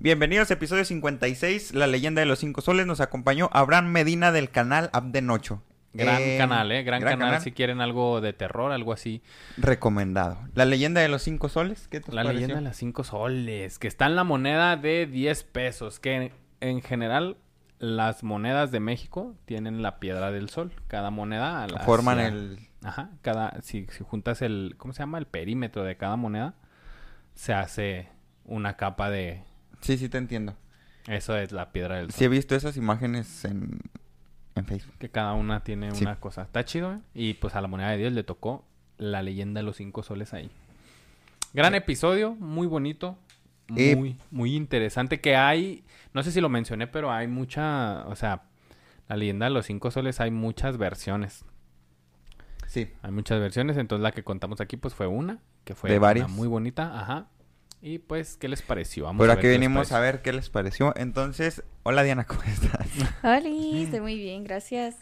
Bienvenidos a episodio 56, La leyenda de los cinco soles. Nos acompañó Abraham Medina del canal Abdenocho. Gran Eh, canal, ¿eh? Gran, gran canal, canal. si quieren algo de terror, algo así. Recomendado. La leyenda de los cinco soles, ¿qué te La pareció? leyenda de las cinco soles, que está en la moneda de 10 pesos, que en general las monedas de México tienen la piedra del sol. Cada moneda la- Forman hacia- el... Ajá, cada si, si juntas el ¿cómo se llama? el perímetro de cada moneda se hace una capa de Sí, sí te entiendo. eso es la piedra del sol. Sí he visto esas imágenes en, en Facebook. Que cada una tiene Sí. una cosa. Está chido, ¿eh? Y pues a la moneda de Dios le tocó la leyenda de los cinco soles ahí. Gran episodio, muy bonito, Eh, muy, muy interesante. Que hay, no sé si lo mencioné, pero hay mucha, o sea, la leyenda de los cinco soles hay muchas versiones. Sí. Hay muchas versiones, entonces la que contamos aquí pues fue una, que fue De una varias. muy bonita, ajá. Y pues, ¿qué les pareció? Vamos Por a aquí ver venimos a ver qué les pareció. Entonces, hola Diana, ¿cómo estás? Hola, estoy muy bien, gracias.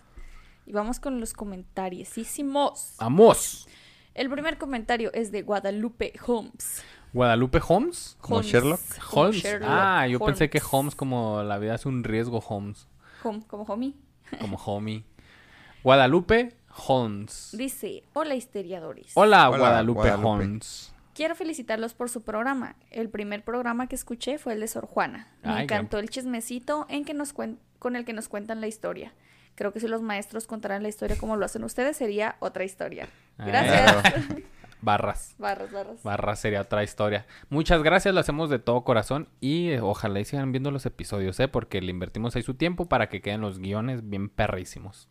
Y vamos con los comentariosísimos. ¡Vamos! El primer comentario es de Guadalupe Holmes. Guadalupe Holmes. ¿Como Holmes, Sherlock? Holmes. Sherlock ah, yo pensé que Holmes. Como la vida es un riesgo Holmes. Hom- como homie. Como homie. Guadalupe Holmes. Dice, hola histeriadores. Hola, Hola, Guadalupe, Guadalupe. Holmes. Quiero felicitarlos por su programa. El primer programa que escuché fue el de Sor Juana. Me Ay, encantó el chismecito en que nos cuen- con el que nos cuentan la historia. Creo que si los maestros contaran la historia como lo hacen ustedes, sería otra historia. Gracias. Barras. barras, barras. Barras sería otra historia. Muchas gracias, lo hacemos de todo corazón y eh, ojalá y sigan viendo los episodios, ¿eh? Porque le invertimos ahí su tiempo para que queden los guiones bien perrísimos.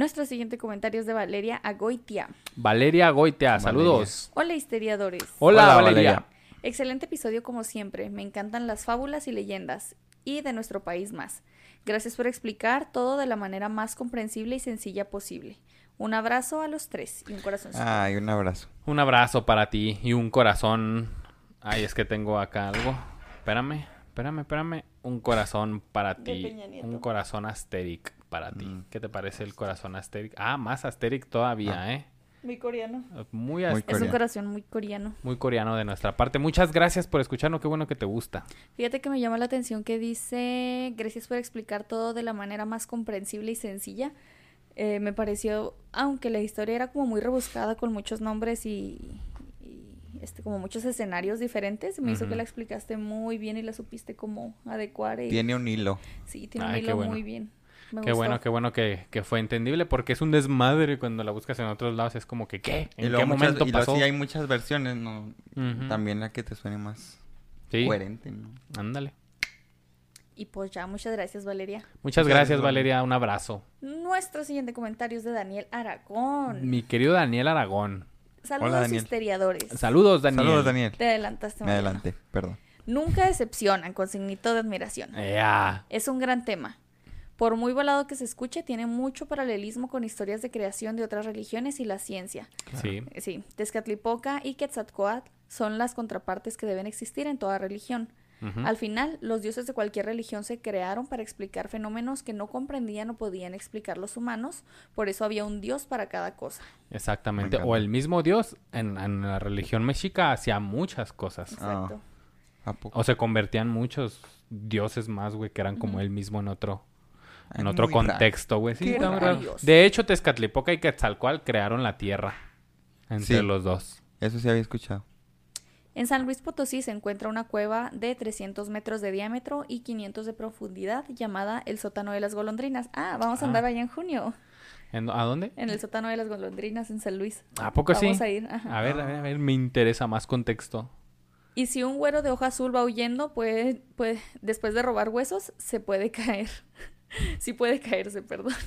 Nuestro siguiente comentario es de Valeria Agoitia. Valeria Valeria. saludos. Hola histeriadores. Hola, Hola, Valeria. Valeria. Excelente episodio como siempre. Me encantan las fábulas y leyendas y de nuestro país más. Gracias por explicar todo de la manera más comprensible y sencilla posible. Un abrazo a los tres y un corazón. Ay, un abrazo. Un abrazo para ti y un corazón. Ay, es que tengo acá algo. Espérame, espérame, espérame. Un corazón para ti. Un corazón asteric para ti. Mm. ¿Qué te parece el corazón asteric? Ah, más asteric todavía, ¿eh? Muy coreano. Muy, Muy Es un corazón muy coreano. muy coreano de nuestra parte. Muchas gracias por escucharnos. Qué bueno que te gusta. Fíjate que me llama la atención que dice, gracias por explicar todo de la manera más comprensible y sencilla. Eh, me pareció, aunque la historia era como muy rebuscada con muchos nombres y, y, este, como muchos escenarios diferentes, me hizo que la explicaste muy bien y la supiste como adecuar. Y, Tiene un hilo. sí, tiene un Ay, hilo bueno. muy bien. Me Qué gustó. bueno, qué bueno que, que fue entendible porque es un desmadre cuando la buscas en otros lados. Es como que, ¿qué? Y ¿En qué muchas- momento y luego pasó? sí hay muchas versiones, ¿no? También la que te suene más Sí, coherente, ¿no? ándale. Y pues ya, muchas gracias Valeria. Muchas gracias, Valeria. Un abrazo. Nuestro siguiente comentario es de Daniel Aragón. Mi querido Daniel Aragón. Saludos Hola, Daniel. histeriadores. Saludos, Daniel. Saludos, Daniel. Te adelantaste. Me adelanté, perdón. Nunca decepcionan, con signito de admiración. Es un gran tema. Por muy volado que se escuche, tiene mucho paralelismo con historias de creación de otras religiones y la ciencia. Sí. Eh, Sí, Tezcatlipoca y Quetzalcoatl son las contrapartes que deben existir en toda religión. Al final, los dioses de cualquier religión se crearon para explicar fenómenos que no comprendían o podían explicar los humanos, por eso había un dios para cada cosa. Exactamente. Me O el mismo Dios en, en la religión mexica hacía muchas cosas. Ah. Exacto. ¿A poco? O se convertían muchos dioses más, güey, que eran como él mismo en otro en otro muy contexto, güey. Sí. De hecho, Tezcatlipoca y Quetzalcoatl crearon la tierra entre Sí. los dos. Eso sí había escuchado. En San Luis Potosí se encuentra una cueva de 300 metros de diámetro y 500 de profundidad llamada el sótano de las golondrinas. Ah, vamos a andar Ah. allá en junio, ¿En- ¿A dónde? en el sótano de las golondrinas en San Luis. ¿A poco sí? Vamos a ir. ajá. A ver, a ver, a ver, me interesa más contexto. Y si un güero de hoja azul va huyendo, puede, puede, después de robar huesos, se puede caer. sí puede caerse, perdón.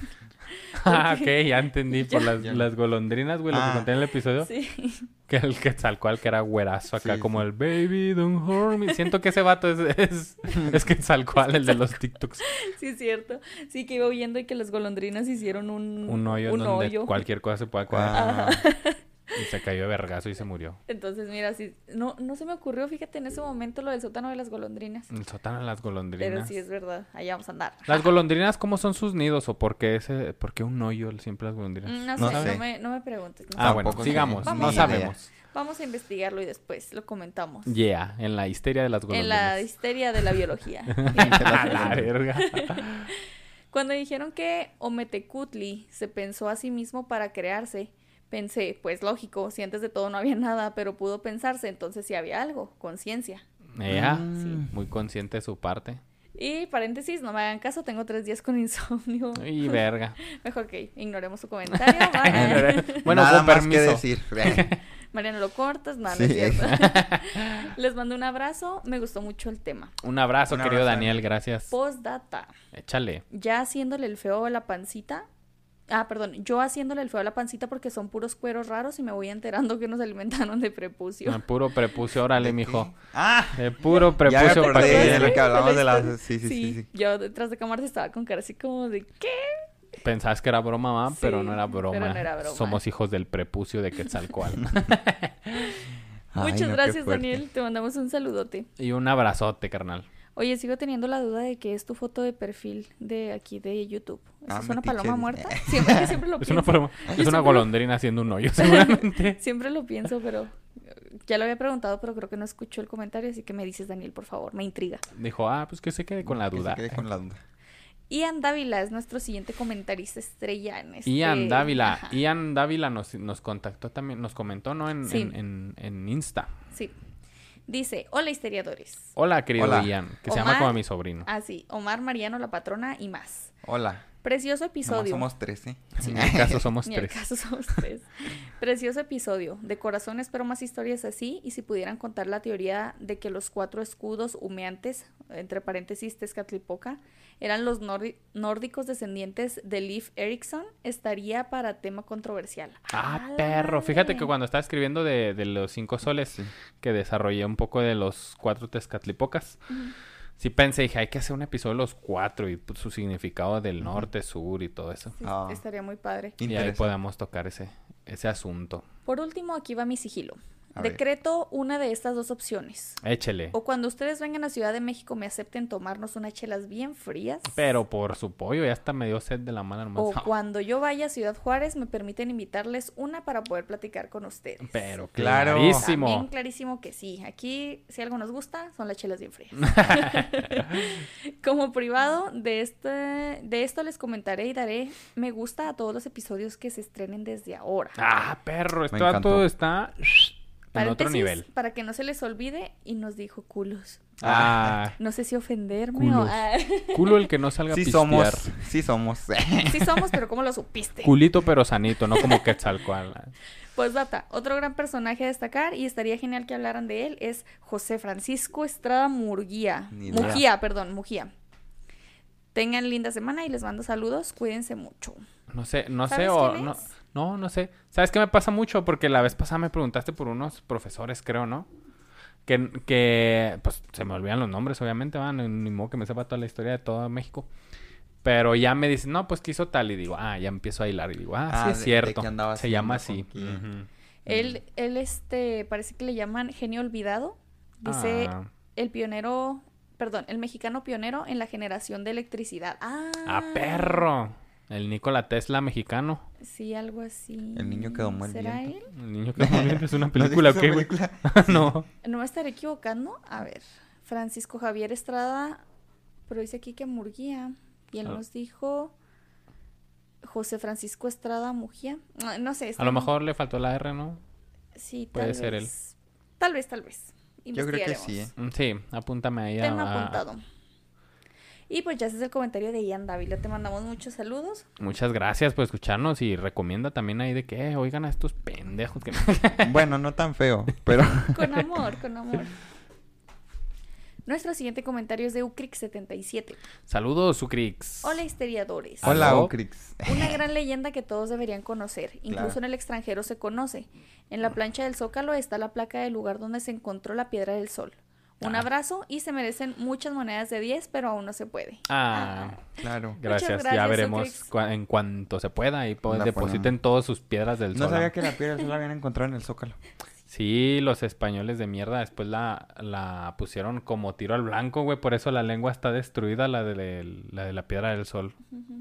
Ah, ok, ya entendí. Por las, Ya. las golondrinas, güey, lo Ah. que conté en el episodio. Sí. Que el Quetzalcoatl, que era güerazo acá, Sí, como sí. el baby, don't hurt me. Siento que ese vato es, es, es Quetzalcoatl, el de los TikToks. Sí, es cierto. Sí, que iba huyendo y que las golondrinas hicieron un, Un hoyo un en donde hoyo. cualquier cosa se pueda caer. Ah, Y se cayó de vergazo y se murió. Entonces, mira, sí, no, no se me ocurrió, fíjate, en ese momento lo del sótano de las golondrinas. El sótano de las golondrinas. Pero sí es verdad, allá vamos a andar. ¿Las golondrinas cómo son sus nidos o por qué, ese, por qué un hoyo siempre las golondrinas? Mm, No, No sé, sé. No, me, no me preguntes. no Ah, sé. bueno, Tampoco sigamos. No sabemos. Vamos a investigarlo y después lo comentamos. Yeah, en la histeria de las En golondrinas. la histeria de la biología. A la verga. Cuando dijeron que Ometecutli se pensó a sí mismo para crearse, pensé, pues lógico, si antes de todo no había nada, pero pudo pensarse, entonces sí había algo, conciencia. Ella, Mm. muy consciente de su parte. Y paréntesis, no me hagan caso, tengo tres días con insomnio. Y verga. Mejor que ignoremos su comentario. Bye. bueno, Nada con más permiso. que decir. Mariano lo cortas, no, no es cierto. Les mando un abrazo, me gustó mucho el tema. Un abrazo, Un querido abrazo, Daniel, Daniel. gracias. Postdata. Échale. ya haciéndole el feo a la pancita. Ah, perdón, yo haciéndole el feo a la pancita porque son puros cueros raros y me voy enterando que nos alimentaron de prepucio. Ah, Puro prepucio, órale, ¿De mijo. Ah, De puro ya me prepucio para de que lo que hablamos de la las... Sí, sí, sí, sí. Yo detrás de cámaras estaba con cara así como de ¿qué? pensabas que era broma. Sí, pero no era pero broma. no era broma. Somos hijos del prepucio de Quetzalcoatl. Ay, Muchas no, qué gracias. Daniel. Te mandamos un saludote. y un abrazote, carnal. Oye, sigo teniendo la duda de que es tu foto de perfil de aquí de YouTube. ¿Eso Ah, es una paloma muerta? Siempre, que siempre lo Es pienso. una, paloma- es una lo- golondrina haciendo un hoyo, seguramente. Siempre lo pienso, pero eh, ya lo había preguntado, pero creo que no escuchó el comentario, así que me dices, Daniel, por favor, me intriga. Dijo, ah, pues que se quede con la Que se duda. quede con la duda. Ian Dávila es nuestro siguiente comentarista estrella en este... Ian Dávila. Ajá, Ian Dávila nos, nos contactó también, nos comentó, ¿no? En, Sí. en, en- en Insta. Sí. Dice, hola historiadores. Hola, querido Hola. Ian, que se llama como mi sobrino. Ah, sí, Omar, Mariano, la patrona y más. Hola. Precioso Nomás episodio. somos tres, ¿eh? En mi caso somos Ni al tres. caso somos tres. Precioso episodio. De corazón espero más historias así y si pudieran contar la teoría de que los cuatro escudos humeantes, entre paréntesis Tezcatlipoca, eran los nórdicos descendientes de Leif Erikson, estaría para tema controversial. Ah, perro. Fíjate que cuando estaba escribiendo de, de los cinco soles, que desarrollé un poco de los cuatro tezcatlipocas, sí pensé, dije, hay que hacer un episodio de los cuatro y pues, su significado del norte, sur y todo eso. Sí, Ah. Estaría muy padre. Y ahí podemos tocar ese, ese asunto. Por último, aquí va mi sigilo. A ver. Decreto una de estas dos opciones. Échele. O cuando ustedes vengan a Ciudad de México me acepten tomarnos unas chelas bien frías. Pero por su pollo, ya hasta me dio sed de la mano nomás. O cuando yo vaya a Ciudad Juárez me permiten invitarles una para poder platicar con ustedes. Pero Claro. clarísimo. También clarísimo que sí. Aquí, si algo nos gusta, son las chelas bien frías. Como privado, de, este, de esto les comentaré y daré me gusta a todos los episodios que se estrenen desde ahora. Ah, perro, esto todo está en otro Paréntesis, nivel. Para que no se les olvide, y nos dijo culos. Ah, No sé si ofenderme Culos. o... ah, culo el que no salga a Sí pistear. somos, sí somos. sí somos, pero ¿cómo lo supiste? Culito pero sanito, no como Quetzalcoatl. Pues data, otro gran personaje a destacar y estaría genial que hablaran de él es José Francisco Estrada Murguía. Mujía, perdón, Mujía. Tengan linda semana y les mando saludos. Cuídense mucho. No sé, no sé ¿Sabes o quién no? No, no sé. ¿Sabes qué me pasa mucho? Porque la vez pasada me preguntaste por unos profesores, creo, ¿no? Que, que pues se me olvidan los nombres, obviamente, van, ni modo que me sepa toda la historia de todo México. Pero ya me dicen, no, pues que hizo tal. Y digo, ah, ya empiezo a hilar. Y digo, ah, Ah, sí de- es de cierto. Se llama así. Él, él, este, parece que le llaman genio olvidado. Dice Ah. el pionero, perdón, el mexicano pionero en la generación de electricidad. Ah, ¡Ah, perro! El Nikola Tesla mexicano. Sí, algo así. El niño que domó el ¿Será viento. él? El niño que murió es una ¿No película, ¿qué, güey? esa película? no. No me estaré equivocando. A ver, Francisco Javier Estrada, pero dice aquí que Murguía. Y él Ah. nos dijo José Francisco Estrada Mujía. Ah, No sé. A lo mejor le faltó la R, ¿no? Sí, puede tal ser él. vez. Tal vez, tal vez. Yo creo que sí, ¿eh? Investigaremos. Mm, Sí, apúntame ahí a- apuntado. Y pues ya ese es el comentario de Ian Dávila. Te mandamos muchos saludos. Muchas gracias por escucharnos y recomienda también ahí de que, eh, oigan a estos pendejos que... Bueno, no tan feo, pero Con amor, con amor. Nuestro siguiente comentario es de Ucrix77. Saludos, Sucrix. Hola, histeriadores. hola, ¿Aló? Ocrix. Una gran leyenda que todos deberían conocer. Incluso Claro. en el extranjero se conoce. En la plancha del Zócalo está la placa del lugar donde se encontró la piedra del sol. Un Ah. abrazo y se merecen muchas monedas de 10, pero aún no se puede. Ah, Claro. gracias. gracias, Ya veremos en cuanto se pueda y pues, La depositen todas sus piedras del No sol. sabía que la piedra solo la habían encontrado en el Zócalo. Sí, los españoles de mierda después la, la pusieron como tiro al blanco, güey. Por eso la lengua está destruida, la de, la de la piedra del sol.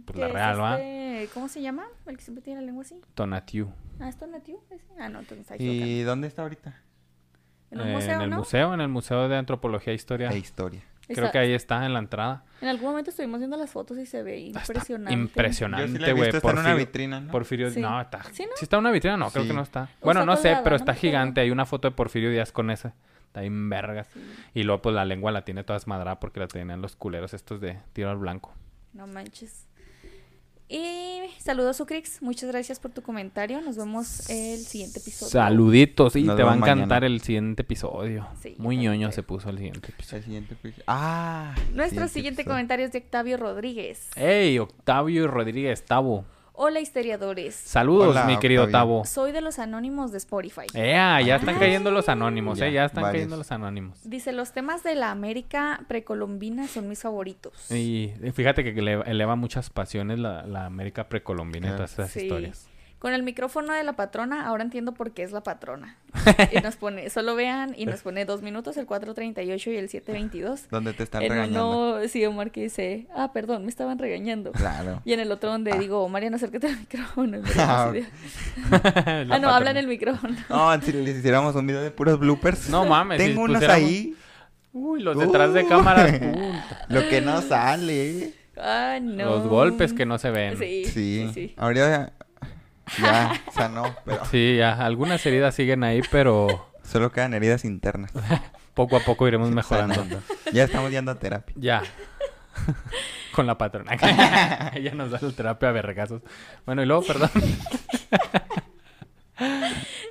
Pues Que la es real, ¿va? este ¿Cómo se llama? El que siempre tiene la lengua así. Tonatiu. Ah, ¿es Tonatiu? Ah, no, entonces. ¿Y dónde está ahorita? En un Eh, museo, en el ¿no? museo, en el Museo de Antropología e Historia. E historia. Creo Está- que ahí está en la entrada. En algún momento estuvimos viendo las fotos y se ve impresionante. Sí la Impresionante, he güey. visto, está en una Porfirio- vitrina, ¿no? Porfirio, Sí. no, está. ¿Sí, no? está en una vitrina? No, creo Sí. que no está. Bueno, no sé, pero está gigante. Hay una foto de Porfirio Díaz con esa. Está bien vergas. Y luego, pues la lengua la tiene toda esmadrada porque la tenían los culeros estos de tiro al blanco. No manches. Y saludos, Sucrix. Muchas gracias por tu comentario. Nos vemos el siguiente episodio. Saluditos, y Nos te va a encantar mañana. el siguiente episodio. Sí, Muy ñoño creo. se puso el siguiente episodio. El siguiente episodio. Ah. Nuestro siguiente comentario es de Octavio Rodríguez. ¡Ey! Octavio Rodríguez Tavo. Hola, historiadores. Saludos, Hola, mi querido Octavio. Tavo. Soy de los anónimos de Spotify. ¡Ea! Ya están Ay. cayendo los anónimos, Ya, ¿eh? Ya están varios. cayendo los anónimos. Dice, los temas de la América precolombina son mis favoritos. Y fíjate que le- eleva muchas pasiones la, la América precolombina y Claro. todas esas Sí. historias. Con el micrófono de la patrona, ahora entiendo por qué es la patrona. y nos pone, solo vean, y nos pone dos minutos, el 438 y el 722. Donde te están En regañando. uno, sí, Omar que dice, ah, perdón, me estaban regañando. Claro. Y en el otro donde digo, Mariano, acércate al micrófono. Ah, ah, no, habla en el micrófono. No, si les hiciéramos un video de puros bloopers. No mames, si Tengo unos pusiéramos- ahí. Uy, los detrás de cámaras. puta. Lo que no sale. Ah, no. Los golpes que no se ven. Sí, Sí. sí, sí. Ahorita ya sanó, pero Sí, ya, algunas heridas siguen ahí, pero solo quedan heridas internas. poco a poco iremos mejorando. Sanando. Ya estamos yendo a terapia. Ya. Con la patrona. Ella nos da la terapia a vergazos. Bueno, y luego, perdón.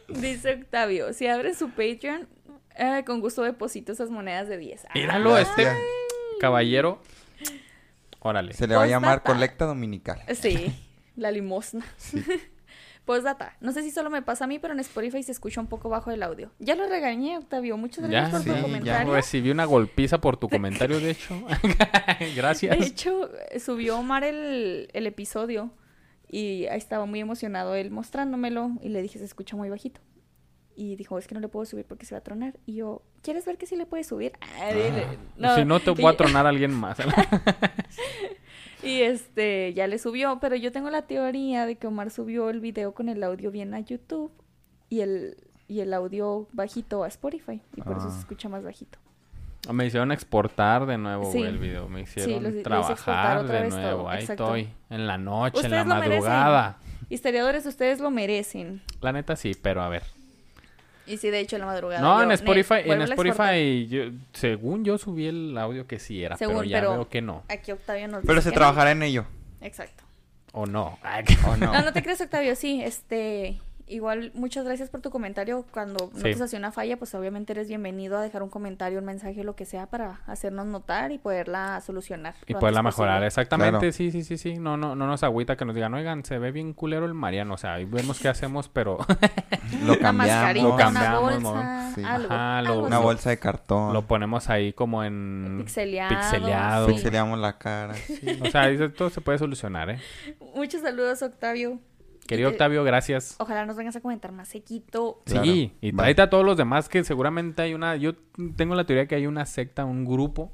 Dice Octavio, si abres su Patreon, eh, con gusto deposito esas monedas de 10. Ah, Míralo, este Ya. caballero. Órale. Se le va a llamar colecta dominical. Sí, la limosna. Sí. Postdata. No sé si solo me pasa a mí, pero en Spotify se escucha un poco bajo el audio. Ya lo regañé, Octavio. Muchas gracias Ya, por sí, tu ya. comentario. Recibí una golpiza por tu comentario, de hecho. Gracias. De hecho, subió Omar el, el episodio y ahí estaba muy emocionado él mostrándomelo y le dije, se escucha muy bajito. Y dijo, es que no le puedo subir porque se va a tronar. Y yo, ¿quieres ver que sí le puedes subir? Ah, dile. si no, te voy a ya- tronar a alguien más. Y este, ya le subió, pero yo tengo la teoría de que Omar subió el video con el audio bien a YouTube y el, y el audio bajito a Spotify. Y por eso Ah. se escucha más bajito. Me hicieron exportar de nuevo Sí. el video. Me hicieron trabajar de nuevo. todo, Ahí exacto. estoy. En la noche, en Ustedes la lo merecen. madrugada. Historiadores, ustedes lo merecen. La neta sí, pero a ver. Y sí, de hecho, en la madrugada. No, yo, en "Ne, Spotify, en vuélvelo a exportar". Spotify, yo, según yo subí el audio que sí era, pero Según, ya pero- veo que no. Aquí Octavio nos Pero dice se que no. trabajará en ello. Exacto. O no. Ay, ¿O no? No, no te crees, Octavio, sí, este... Igual, muchas gracias por tu comentario. Cuando Sí. notes así una falla, pues obviamente eres bienvenido a dejar un comentario, un mensaje, lo que sea, para hacernos notar y poderla solucionar. Y poderla mejorar, posible. exactamente, Claro. sí, sí, sí, sí. No, no, no nos agüita que nos digan, oigan, se ve bien culero el Mariano. O sea, ahí vemos qué hacemos, pero Lo cambiamos. Lo cambiamos, una bolsa, Sí. algo, Ajá, lo- algo Una bolsa de cartón. lo ponemos ahí como en Pixeleado, pixeleado. sí. Pixeleamos la cara. O sea, todo se puede solucionar, ¿eh? Muchos saludos, Octavio. Querido Y te- Octavio, gracias. Ojalá nos vengas a comentar más sequito. Claro. Sí, y Va. tráete a todos los demás que seguramente hay una... Yo tengo la teoría que hay una secta, un grupo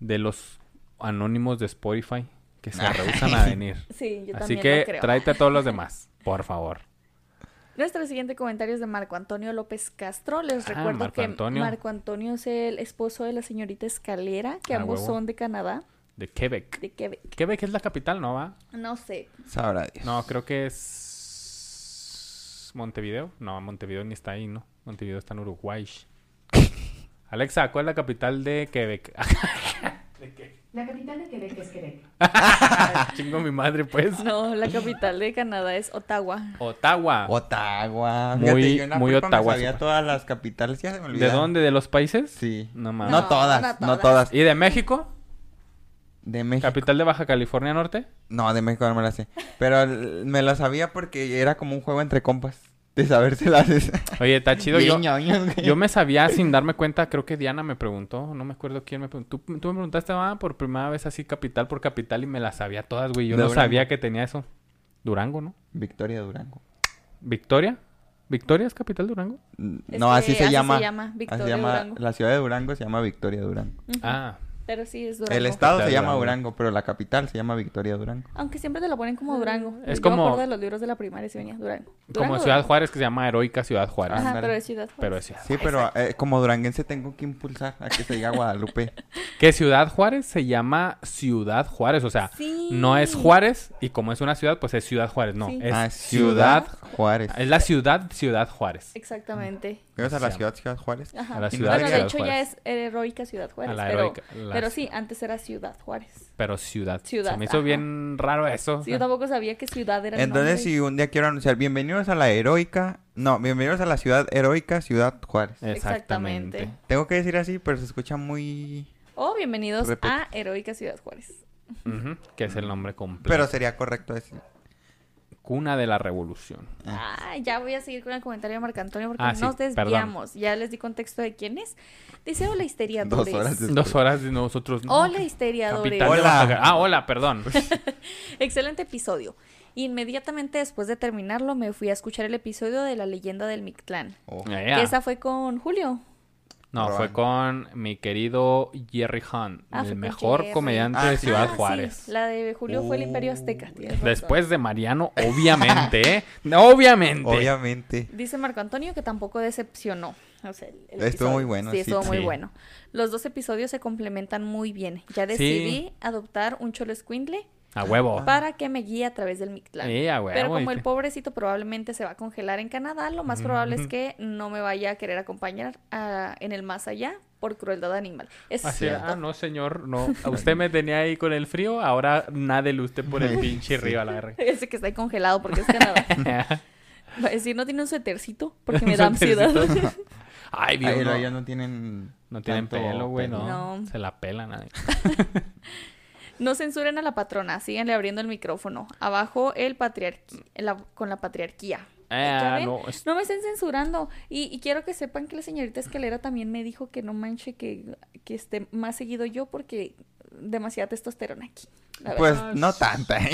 de los anónimos de Spotify que se rehusan a venir. Sí, yo Así también que lo creo. tráete a todos los demás, por favor. Nuestro siguiente comentario es de Marco Antonio López Castro. Les Ah, recuerdo Marco que Antonio. Marco Antonio es el esposo de la señorita Escalera, que Ah, ambos huevo. son de Canadá, De Quebec. de Quebec. Quebec es la capital, ¿no va? No sé. Sabrá Dios. No, creo que es Montevideo. No, Montevideo ni está ahí, ¿no? Montevideo está en Uruguay. Alexa, ¿cuál es la capital de Quebec? La capital de Quebec es Quebec. Chingo mi madre, pues. No, la capital de Canadá es Ottawa. Ottawa. Ottawa. Muy- Fíjate, yo en la muy prepa me Ottawa, sabía sí. todas las capitales. Ya se me ¿De dónde? ¿De los países? Sí. No No, mames. No, todas, no no todas. ¿Y de México? De México. ¿Capital de Baja California Norte? No, de México no me la sé. Pero me la sabía porque era como un juego entre compas. De sabérselas. Oye, está chido. Yo, yo me sabía sin darme cuenta, creo que Diana me preguntó, no me acuerdo quién me preguntó. Tú, tú me preguntaste, va, por primera vez así capital por capital y me las sabía todas, güey. Yo De no Durango. sabía que tenía eso. Durango, ¿no? Victoria Durango. ¿Victoria? ¿Victoria es capital de Durango? Es No, que así se así llama. se llama, así Victoria se llama- Durango. La ciudad de Durango se llama Victoria Durango. Ah, Pero sí, es Durango. El estado se llama Durango. Durango, pero la capital se llama Victoria Durango. Aunque siempre te lo ponen como Durango. Es Yo como- me acuerdo de los libros de la primaria si venía Durango. Como Durango, Ciudad Durango. Juárez, que se llama Heroica Ciudad Juárez. Ajá, pero es Ciudad Juárez. Pero es Ciudad Sí, pero eh, como duranguense tengo que impulsar a que se diga Guadalupe. Que Ciudad Juárez se llama Ciudad Juárez, o sea, Sí. no es Juárez y como es una ciudad, pues es Ciudad Juárez, no, Sí. es ah, Ciudad, Juárez. es la ciudad Ciudad Juárez. Exactamente. ¿Ibas a la ciudad Ciudad Juárez? Ajá. A la ciudad bueno, de hecho ya es heroica Ciudad Juárez. A la pero, heroica, la- pero sí, antes era Ciudad Juárez. Pero ciudad. Ciudad, Se me hizo ajá. bien raro eso. Sí, yo tampoco sabía que ciudad era Entonces, si un día quiero anunciar, bienvenidos a la heroica, no, bienvenidos a la ciudad heroica Ciudad Juárez. Exactamente. Exactamente. Tengo que decir así, pero se escucha muy... Oh, bienvenidos a Heroica Ciudad Juárez. Que es el nombre completo. Pero sería correcto decir. Cuna de la Revolución. Ah, ya voy a seguir con el comentario de Marco Antonio porque Ah, sí, nos perdón. desviamos. Ya les di contexto de quién es. Dice, hola histeriadores. Dos horas de- Dos horas de nosotros. no. Hola histeriadores. Hola. Ah, hola, perdón. Excelente episodio. Inmediatamente después de terminarlo me fui a escuchar el episodio de la leyenda del Mictlán. Oh. Que esa fue con Julio. No, fue con mi querido Jerry Hunt, Ah, el mejor Jerry. comediante Ah, de. Ciudad Ah, sí, Juárez. La de Julio fue el Imperio Azteca. razón. Después de Mariano, obviamente, ¿eh? Obviamente. Obviamente. Dice Marco Antonio que tampoco decepcionó. O sea, el- Estuvo muy bueno, Sí, sí, estuvo muy sí. bueno. Los dos episodios se complementan muy bien. Ya decidí adoptar un cholo escuincle A huevo. para que me guíe a través del Mictlán. Sí, a huevo, Pero como el pobrecito probablemente se va a congelar en Canadá, lo más probable es que no me vaya a querer acompañar a- en el más allá por crueldad animal. Es Así, cierto. ah, no, señor, no. Usted me tenía ahí con el frío, ahora nádele usted por el pinche río a la verga. Ese que está ahí congelado porque es Canadá. Va a decir, no tiene un suétercito porque me da ansiedad. Ay, Dios, Ahí no. ellos no tienen... No tienen pelo, güey, no. No. Se la pelan. ahí. No censuren a la patrona, síganle abriendo el micrófono. Abajo el patriarquía, con la patriarquía. ¿Ya Ah, ven? no. es- No me estén censurando. Y, y quiero que sepan que la señorita Escalera también me dijo que no manche que, que esté más seguido yo porque demasiada testosterona aquí. la Pues verdad. no tanta.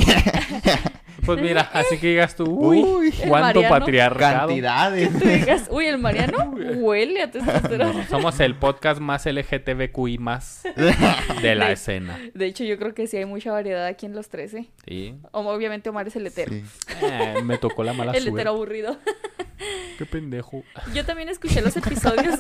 Pues mira, así que digas tú, uy, Uy, el cuánto Mariano. patriarcado. Cantidades. Tú digas, uy, el Mariano huele a testosterona. No, somos el podcast más LGTBQI más de la De- escena. De hecho, yo creo que sí hay mucha variedad aquí en los 13. Sí. O, obviamente Omar es el hetero. Sí. Eh, me tocó la mala el suerte. hetero aburrido. Qué pendejo. Yo también escuché los episodios.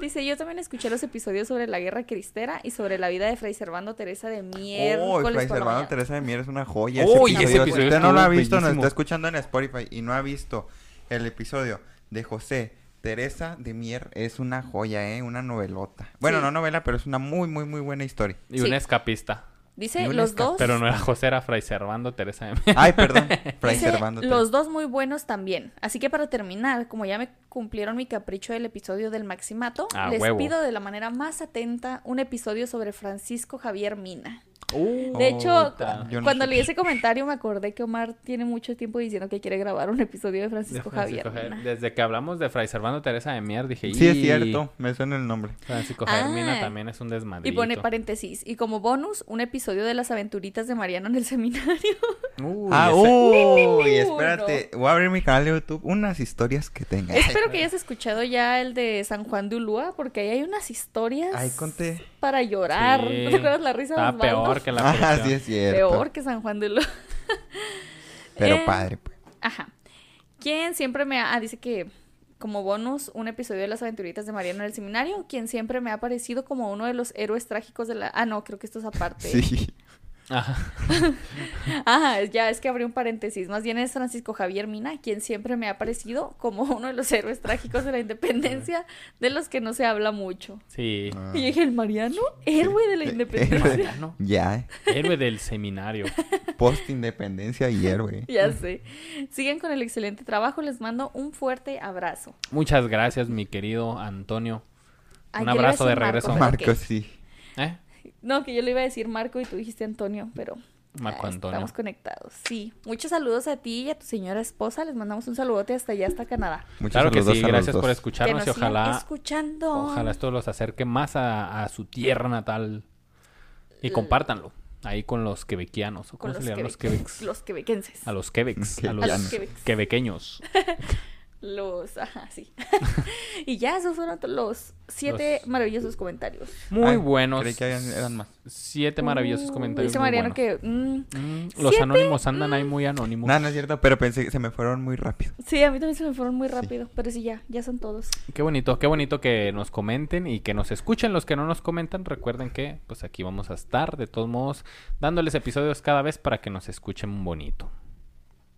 Dice, yo también escuché los episodios sobre la guerra cristera y sobre la vida de Fray Servando Teresa de Oh, miércoles Fray Servando. Teresa de Mier es una joya. Uy, ese ese episodio, episodio si usted no lo ha visto, nos bellísimo. está escuchando en Spotify y no ha visto el episodio de José Teresa de Mier, es una joya, ¿eh? Una novelota. Bueno, Sí. no novela, pero es una muy, muy, muy buena historia. Y Sí. un escapista. Dice, los dos... Pero no era José, era Fray Servando Teresa de Mier. Ay, perdón. Fray Dice, Servando Teresa. los dos muy buenos también. Así que para terminar, como ya me cumplieron mi capricho del episodio del Maximato, Ah, les huevo. pido de la manera más atenta un episodio sobre Francisco Javier Mina. Uh, De hecho, no cuando sé. leí ese comentario me acordé que Omar tiene mucho tiempo diciendo que quiere grabar un episodio de De Francisco, Javier. Desde que hablamos de Fray Servando Teresa de Mier, dije... Sí, es "Y cierto. Me suena el nombre. Francisco Javier Mina Ah. también es un desmadrito. Y pone paréntesis. Y como bonus, un episodio de las aventuritas de Mariano en el seminario. Uy, ah, uy, espérate. Voy a abrir mi canal de YouTube. Unas historias que tenga. Espero que hayas escuchado ya el de San Juan de Ulúa, porque ahí hay unas historias Ay, conté. para llorar. Sí. ¿Te acuerdas la risa de Está Osvaldo? Peor que la Ah, sí es cierto. Peor que San Juan de Ulúa. Pero Eh, padre, pues. Ajá. Quien siempre me ha... Ah, dice que como bonus un episodio de las aventuritas de Mariano en el seminario, quien siempre me ha parecido como uno de los héroes trágicos de la... Ah, no, creo que esto es aparte. Sí. Ajá. Ajá, ya es que abrí un paréntesis. Más bien es Francisco Javier Mina, quien siempre me ha parecido como uno de los héroes trágicos de la independencia, de los que no se habla mucho. Sí. Ah. Y dije, el Mariano, héroe de la independencia. Mariano, Ya, eh. héroe del seminario. Post independencia y héroe. Ya sé. Sigan con el excelente trabajo. Les mando un fuerte abrazo. Muchas gracias, mi querido Antonio. Ay, Un abrazo de regreso. pero Marco, ok. sí. ¿Eh? No, que yo le iba a decir Marco y tú dijiste Antonio, pero Marco ah, Antonio. estamos conectados. Sí. Muchos saludos a ti y a tu señora esposa. Les mandamos un saludote hasta allá, hasta Canadá. Muchos Claro que sí, gracias por escucharnos nos y ojalá, escuchando. ojalá esto los acerque más a, a su tierra natal y compártanlo ahí con los quebequianos. ¿o con ¿Cómo los, se llaman los quebec- quebecs? los quebequenses. A los quebecs, a los quebequeños. Los, ajá, sí. y ya, esos fueron los siete Los- maravillosos comentarios. Muy Ay, buenos. Creí que eran más. Siete maravillosos Uh, comentarios. Dice Mariano que, mm, Mm, los ¿Siete? anónimos andan ahí muy anónimos. No, no es cierto, pero pensé que se me fueron muy rápido. sí, a mí también se me fueron muy rápido, pero sí, ya, ya son todos. Qué bonito, qué bonito que nos comenten y que nos escuchen. Los que no nos comentan, recuerden que pues aquí vamos a estar, de todos modos, dándoles episodios cada vez para que nos escuchen bonito.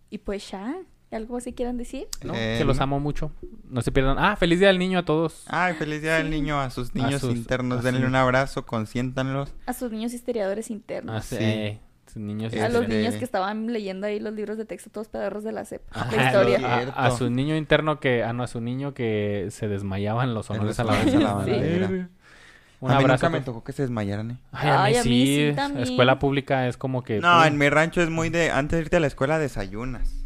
Y pues ya, ¿algo así quieran decir? ¿no? Eh, que los amo mucho. No se pierdan. Ah, feliz día del niño a todos. Ay, feliz día del Sí. niño a sus niños sus- internos. Denle un abrazo, consiéntanlos. A sus niños historiadores internos. Ah, sí, sí. sus niños. A los Este- niños que estaban leyendo ahí los libros de texto, todos pedorros de la CEP. La historia. a-. A, su niño interno que, ah, no, a su niño que se desmayaban los honores a la honores a la bandera. Un a mí abrazo. nunca me tocó que se desmayaran, ¿eh? Ay, a mí Ay, a mí sí. sí también. Escuela pública es como que. No, en mi rancho es muy de... Antes de irte a la escuela, desayunas.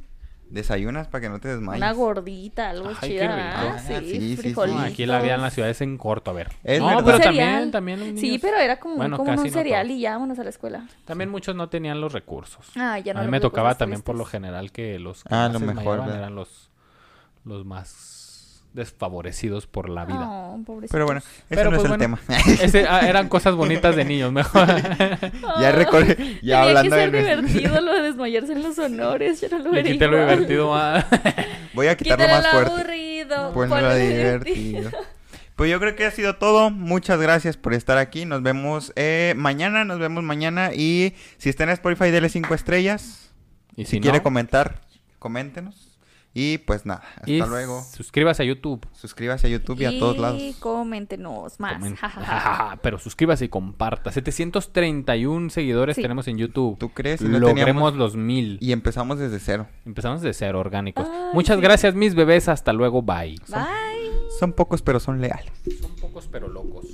Desayunas para que no te desmayes. Una gordita, algo Ay, qué chida. rico. ah, Ah, sí, sí, sí, aquí la vida en la ciudad es en corto, a ver. Es no, verdad. pero también, también los Sí, pero era como, Bueno, como un cereal y ya vámonos a la escuela. También muchos no tenían los recursos. Ah, ya no a mí me tocaba también por lo general que los que Ah, más lo se mejor, eran los, los más desfavorecidos por la vida. Oh. Pero bueno, ese Pero, no pues, es el bueno. tema. Ese, ah, eran cosas bonitas de niños, mejor. ya recordé... Ya Tenía hablando que ser de... divertido lo de desmayarse en los honores. Yo no lo vería divertido a... Voy a quitarlo Quítale más fuerte. aburrido. Pues ponle lo lo divertido. Pues yo creo que ha sido todo. Muchas gracias por estar aquí. Nos vemos eh, mañana. Nos vemos mañana. Y si está en Spotify, dele cinco estrellas. Y Si, si, quiere comentar, coméntenos. Y pues nada, hasta y luego. suscríbase a YouTube. Suscríbase a YouTube y, a todos lados. Y coméntenos más. Comen-. Pero suscríbase y comparta. 731 seguidores Sí. tenemos en YouTube. ¿Tú crees? Si no Logremos teníamos- los mil. Y empezamos desde cero. Empezamos de cero, orgánicos. Ay, Muchas sí. gracias, mis bebés. Hasta luego. Bye. Bye. Son pocos, pero son leales. Son pocos pero locos.